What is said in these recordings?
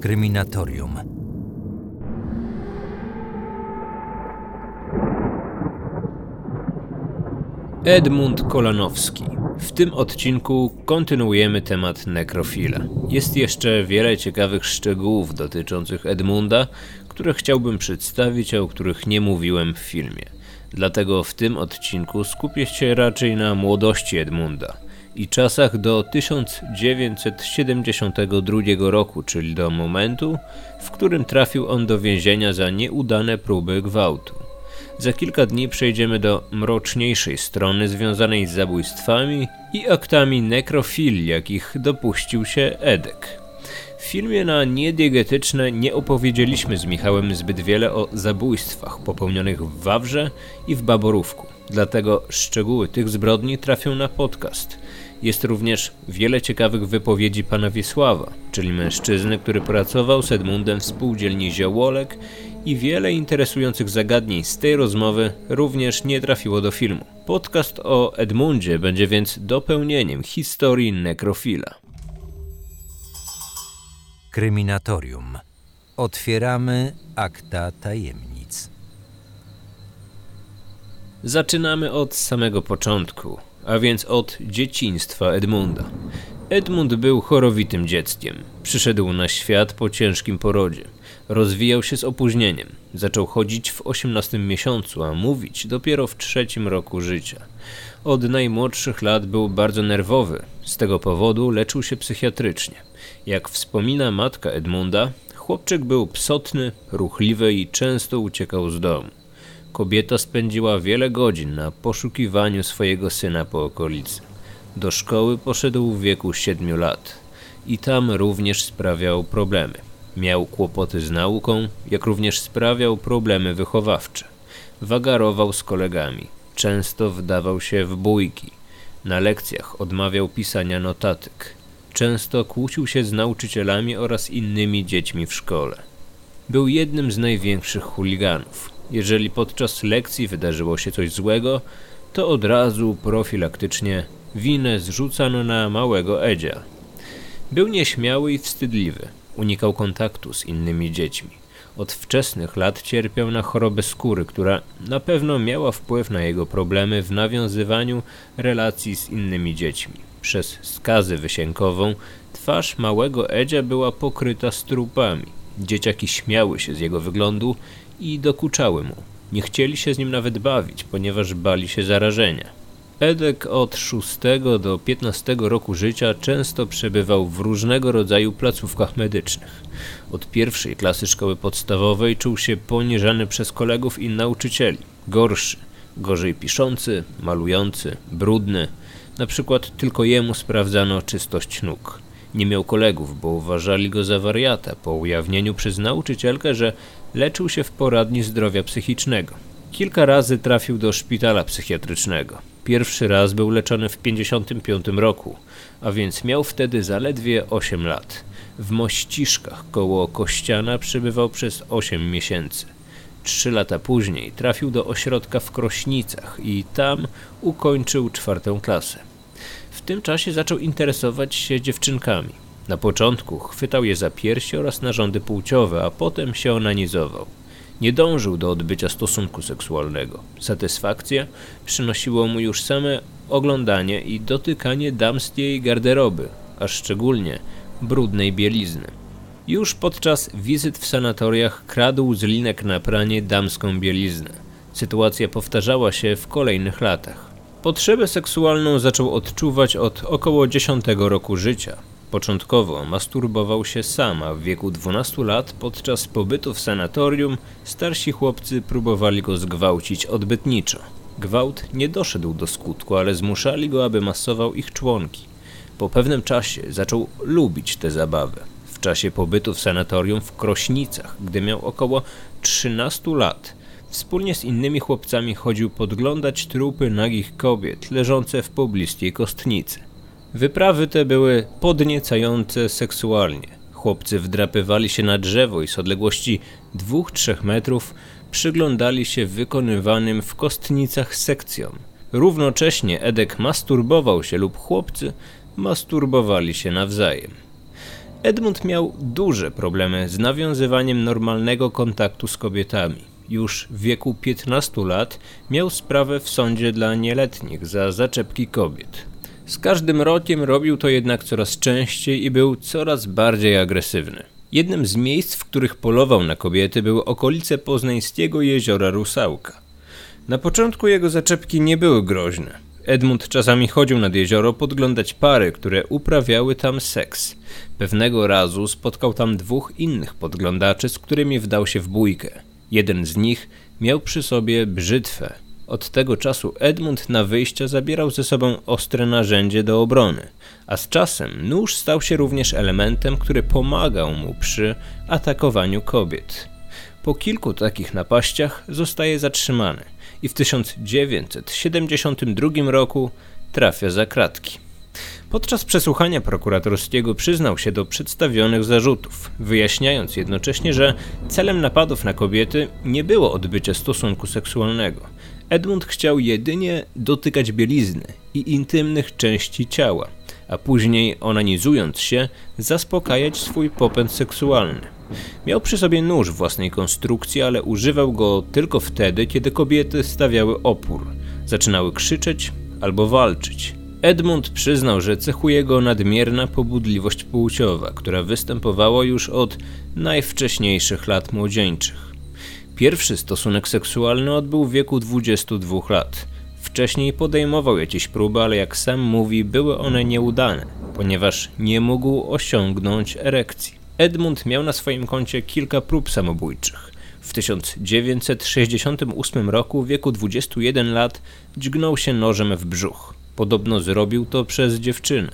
Kryminatorium. Edmund Kolanowski. W tym odcinku kontynuujemy temat nekrofila. Jest jeszcze wiele ciekawych szczegółów dotyczących Edmunda, które chciałbym przedstawić, a o których nie mówiłem w filmie. Dlatego w tym odcinku skupię się raczej na młodości Edmunda i czasach do 1972 roku, czyli do momentu, w którym trafił on do więzienia za nieudane próby gwałtu. Za kilka dni przejdziemy do mroczniejszej strony związanej z zabójstwami i aktami nekrofilii, jakich dopuścił się Edek. W filmie na niediegetyczne nie opowiedzieliśmy z Michałem zbyt wiele o zabójstwach popełnionych w Wawrze i w Baborówku, dlatego szczegóły tych zbrodni trafią na podcast. Jest również wiele ciekawych wypowiedzi pana Wiesława, czyli mężczyzny, który pracował z Edmundem w spółdzielni Ziołolek i wiele interesujących zagadnień z tej rozmowy również nie trafiło do filmu. Podcast o Edmundzie będzie więc dopełnieniem historii nekrofila. Kryminatorium. Otwieramy akta tajemnic. Zaczynamy od samego początku, a więc od dzieciństwa Edmunda. Edmund był chorowitym dzieckiem. Przyszedł na świat po ciężkim porodzie. Rozwijał się z opóźnieniem. Zaczął chodzić w 18 miesiącu, a mówić dopiero w trzecim roku życia. Od najmłodszych lat był bardzo nerwowy. Z tego powodu leczył się psychiatrycznie. Jak wspomina matka Edmunda, chłopczyk był psotny, ruchliwy i często uciekał z domu. Kobieta spędziła wiele godzin na poszukiwaniu swojego syna po okolicy. Do szkoły poszedł w wieku 7 lat i tam również sprawiał problemy. Miał kłopoty z nauką, jak również sprawiał problemy wychowawcze. Wagarował z kolegami, często wdawał się w bójki. Na lekcjach odmawiał pisania notatek. Często kłócił się z nauczycielami oraz innymi dziećmi w szkole. Był jednym z największych chuliganów. Jeżeli podczas lekcji wydarzyło się coś złego, to od razu profilaktycznie winę zrzucano na małego Edzia. Był nieśmiały i wstydliwy. Unikał kontaktu z innymi dziećmi. Od wczesnych lat cierpiał na chorobę skóry, która na pewno miała wpływ na jego problemy w nawiązywaniu relacji z innymi dziećmi. Przez skazę wysiękową twarz małego Edzia była pokryta strupami. Dzieciaki śmiały się z jego wyglądu i dokuczały mu. Nie chcieli się z nim nawet bawić, ponieważ bali się zarażenia. Edek od 6 do 15 roku życia często przebywał w różnego rodzaju placówkach medycznych. Od pierwszej klasy szkoły podstawowej czuł się poniżany przez kolegów i nauczycieli. Gorszy, gorzej piszący, malujący, brudny. Na przykład tylko jemu sprawdzano czystość nóg. Nie miał kolegów, bo uważali go za wariata po ujawnieniu przez nauczycielkę, że leczył się w poradni zdrowia psychicznego. Kilka razy trafił do szpitala psychiatrycznego. Pierwszy raz był leczony w 55 roku, a więc miał wtedy zaledwie 8 lat. W Mościszkach koło Kościana przebywał przez 8 miesięcy. Trzy lata później trafił do ośrodka w Krośnicach i tam ukończył czwartą klasę. W tym czasie zaczął interesować się dziewczynkami. Na początku chwytał je za piersi oraz narządy płciowe, a potem się onanizował. Nie dążył do odbycia stosunku seksualnego. Satysfakcja przynosiło mu już same oglądanie i dotykanie damskiej garderoby, a szczególnie brudnej bielizny. Już podczas wizyt w sanatoriach kradł z linek na pranie damską bieliznę. Sytuacja powtarzała się w kolejnych latach. Potrzebę seksualną zaczął odczuwać od około 10 roku życia. Początkowo masturbował się sam, a w wieku 12 lat podczas pobytu w sanatorium starsi chłopcy próbowali go zgwałcić odbytniczo. Gwałt nie doszedł do skutku, ale zmuszali go, aby masował ich członki. Po pewnym czasie zaczął lubić tę zabawę. W czasie pobytu w sanatorium w Krośnicach, gdy miał około 13 lat, wspólnie z innymi chłopcami chodził podglądać trupy nagich kobiet leżące w pobliskiej kostnicy. Wyprawy te były podniecające seksualnie. Chłopcy wdrapywali się na drzewo i z odległości 2-3 metrów przyglądali się wykonywanym w kostnicach sekcjom. Równocześnie Edek masturbował się lub chłopcy masturbowali się nawzajem. Edmund miał duże problemy z nawiązywaniem normalnego kontaktu z kobietami. Już w wieku 15 lat miał sprawę w sądzie dla nieletnich za zaczepki kobiet. Z każdym rokiem robił to jednak coraz częściej i był coraz bardziej agresywny. Jednym z miejsc, w których polował na kobiety, były okolice poznańskiego jeziora Rusałka. Na początku jego zaczepki nie były groźne. Edmund czasami chodził nad jezioro podglądać pary, które uprawiały tam seks. Pewnego razu spotkał tam dwóch innych podglądaczy, z którymi wdał się w bójkę. Jeden z nich miał przy sobie brzytwę. Od tego czasu Edmund na wyjście zabierał ze sobą ostre narzędzie do obrony, a z czasem nóż stał się również elementem, który pomagał mu przy atakowaniu kobiet. Po kilku takich napaściach zostaje zatrzymany i w 1972 roku trafia za kratki. Podczas przesłuchania prokuratorskiego przyznał się do przedstawionych zarzutów, wyjaśniając jednocześnie, że celem napadów na kobiety nie było odbycie stosunku seksualnego. Edmund chciał jedynie dotykać bielizny i intymnych części ciała, a później, onanizując się, zaspokajać swój popęd seksualny. Miał przy sobie nóż własnej konstrukcji, ale używał go tylko wtedy, kiedy kobiety stawiały opór, zaczynały krzyczeć albo walczyć. Edmund przyznał, że cechuje go nadmierna pobudliwość płciowa, która występowała już od najwcześniejszych lat młodzieńczych. Pierwszy stosunek seksualny odbył w wieku 22 lat. Wcześniej podejmował jakieś próby, ale jak sam mówi, były one nieudane, ponieważ nie mógł osiągnąć erekcji. Edmund miał na swoim koncie kilka prób samobójczych. W 1968 roku w wieku 21 lat dźgnął się nożem w brzuch. Podobno zrobił to przez dziewczynę.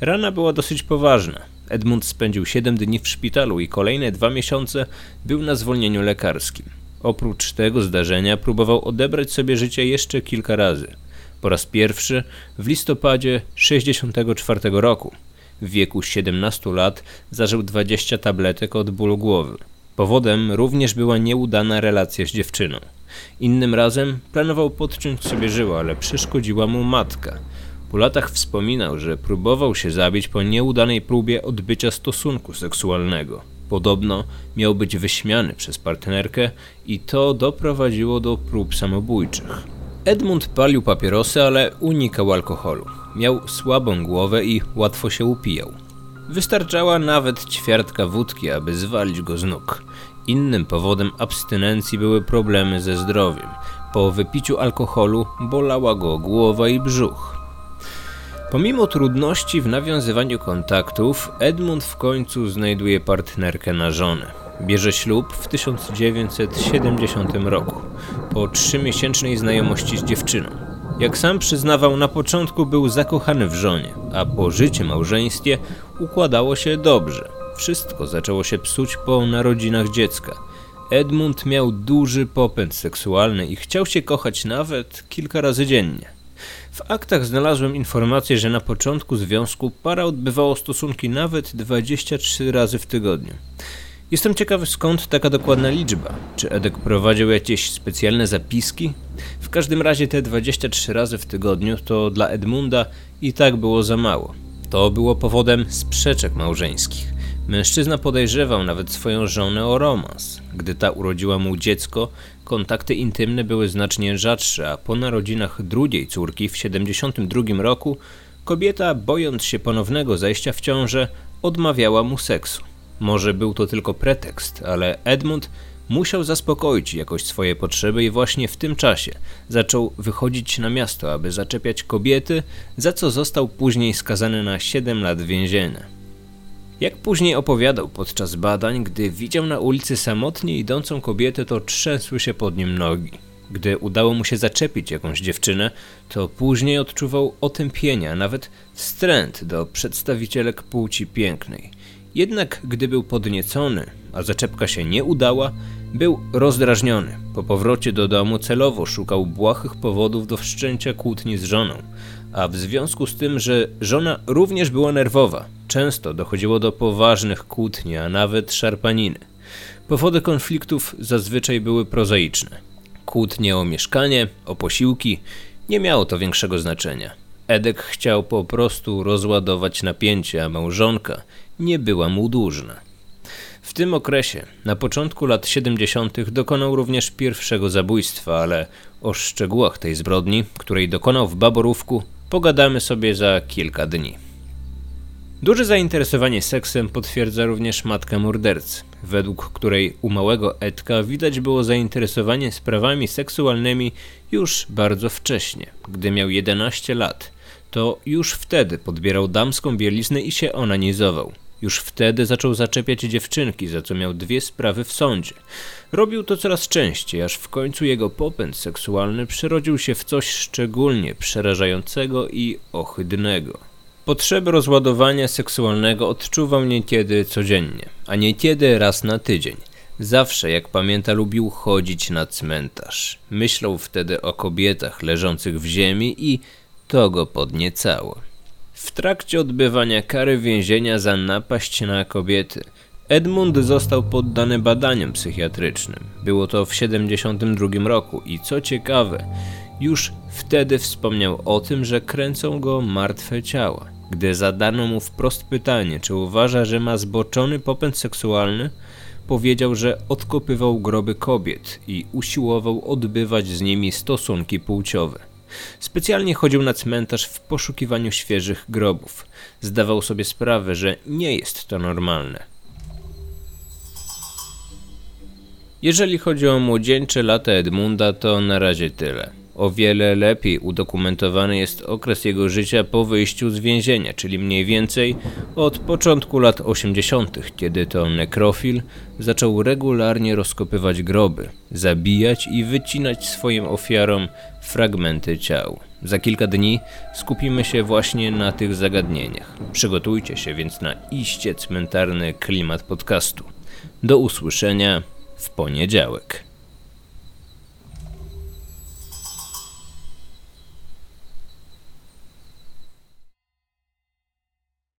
Rana była dosyć poważna. Edmund spędził 7 dni w szpitalu i kolejne dwa miesiące był na zwolnieniu lekarskim. Oprócz tego zdarzenia próbował odebrać sobie życie jeszcze kilka razy. Po raz pierwszy w listopadzie 64 roku. W wieku 17 lat zażył 20 tabletek od bólu głowy. Powodem również była nieudana relacja z dziewczyną. Innym razem planował podciąć sobie żyło, ale przeszkodziła mu matka. Po latach wspominał, że próbował się zabić po nieudanej próbie odbycia stosunku seksualnego. Podobno miał być wyśmiany przez partnerkę i to doprowadziło do prób samobójczych. Edmund palił papierosy, ale unikał alkoholu. Miał słabą głowę i łatwo się upijał. Wystarczała nawet ćwiartka wódki, aby zwalić go z nóg. Innym powodem abstynencji były problemy ze zdrowiem. Po wypiciu alkoholu bolała go głowa i brzuch. Pomimo trudności w nawiązywaniu kontaktów, Edmund w końcu znajduje partnerkę na żonę. Bierze ślub w 1970 roku, po trzymiesięcznej znajomości z dziewczyną. Jak sam przyznawał, na początku był zakochany w żonie, a po życiu małżeństwie układało się dobrze. Wszystko zaczęło się psuć po narodzinach dziecka. Edmund miał duży popęd seksualny i chciał się kochać nawet kilka razy dziennie. W aktach znalazłem informację, że na początku związku para odbywała stosunki nawet 23 razy w tygodniu. Jestem ciekawy skąd taka dokładna liczba. Czy Edek prowadził jakieś specjalne zapiski? W każdym razie te 23 razy w tygodniu to dla Edmunda i tak było za mało. To było powodem sprzeczek małżeńskich. Mężczyzna podejrzewał nawet swoją żonę o romans. Gdy ta urodziła mu dziecko, kontakty intymne były znacznie rzadsze, a po narodzinach drugiej córki w 72 roku kobieta, bojąc się ponownego zajścia w ciążę, odmawiała mu seksu. Może był to tylko pretekst, ale Edmund musiał zaspokoić jakoś swoje potrzeby i właśnie w tym czasie zaczął wychodzić na miasto, aby zaczepiać kobiety, za co został później skazany na 7 lat więzienia. Jak później opowiadał podczas badań, gdy widział na ulicy samotnie idącą kobietę, to trzęsły się pod nim nogi. Gdy udało mu się zaczepić jakąś dziewczynę, to później odczuwał otępienia, nawet wstręt do przedstawicielek płci pięknej. Jednak gdy był podniecony, a zaczepka się nie udała, był rozdrażniony. Po powrocie do domu celowo szukał błahych powodów do wszczęcia kłótni z żoną, a w związku z tym, że żona również była nerwowa, często dochodziło do poważnych kłótni, a nawet szarpaniny. Powody konfliktów zazwyczaj były prozaiczne. Kłótnie o mieszkanie, o posiłki, nie miało to większego znaczenia. Edek chciał po prostu rozładować napięcie, a małżonka nie była mu dłużna. W tym okresie, na początku lat 70., dokonał również pierwszego zabójstwa, ale o szczegółach tej zbrodni, której dokonał w Baborówku, pogadamy sobie za kilka dni. Duże zainteresowanie seksem potwierdza również matka mordercy, według której u małego Edka widać było zainteresowanie sprawami seksualnymi już bardzo wcześnie, gdy miał 11 lat. To już wtedy podbierał damską bieliznę i się onanizował. Już wtedy zaczął zaczepiać dziewczynki, za co miał dwie sprawy w sądzie. Robił to coraz częściej, aż w końcu jego popęd seksualny przerodził się w coś szczególnie przerażającego i ohydnego. Potrzeby rozładowania seksualnego odczuwał niekiedy codziennie, a niekiedy raz na tydzień. Zawsze, jak pamięta, lubił chodzić na cmentarz. Myślał wtedy o kobietach leżących w ziemi i to go podniecało. W trakcie odbywania kary więzienia za napaść na kobiety, Edmund został poddany badaniom psychiatrycznym. Było to w 72 roku i co ciekawe, już wtedy wspomniał o tym, że kręcą go martwe ciała. Gdy zadano mu wprost pytanie, czy uważa, że ma zboczony popęd seksualny, powiedział, że odkopywał groby kobiet i usiłował odbywać z nimi stosunki płciowe. Specjalnie chodził na cmentarz w poszukiwaniu świeżych grobów. Zdawał sobie sprawę, że nie jest to normalne. Jeżeli chodzi o młodzieńcze lata Edmunda, to na razie tyle. O wiele lepiej udokumentowany jest okres jego życia po wyjściu z więzienia, czyli mniej więcej od początku lat 80., kiedy to nekrofil zaczął regularnie rozkopywać groby, zabijać i wycinać swoim ofiarom fragmenty ciał. Za kilka dni skupimy się właśnie na tych zagadnieniach. Przygotujcie się więc na iście cmentarny klimat podcastu. Do usłyszenia w poniedziałek.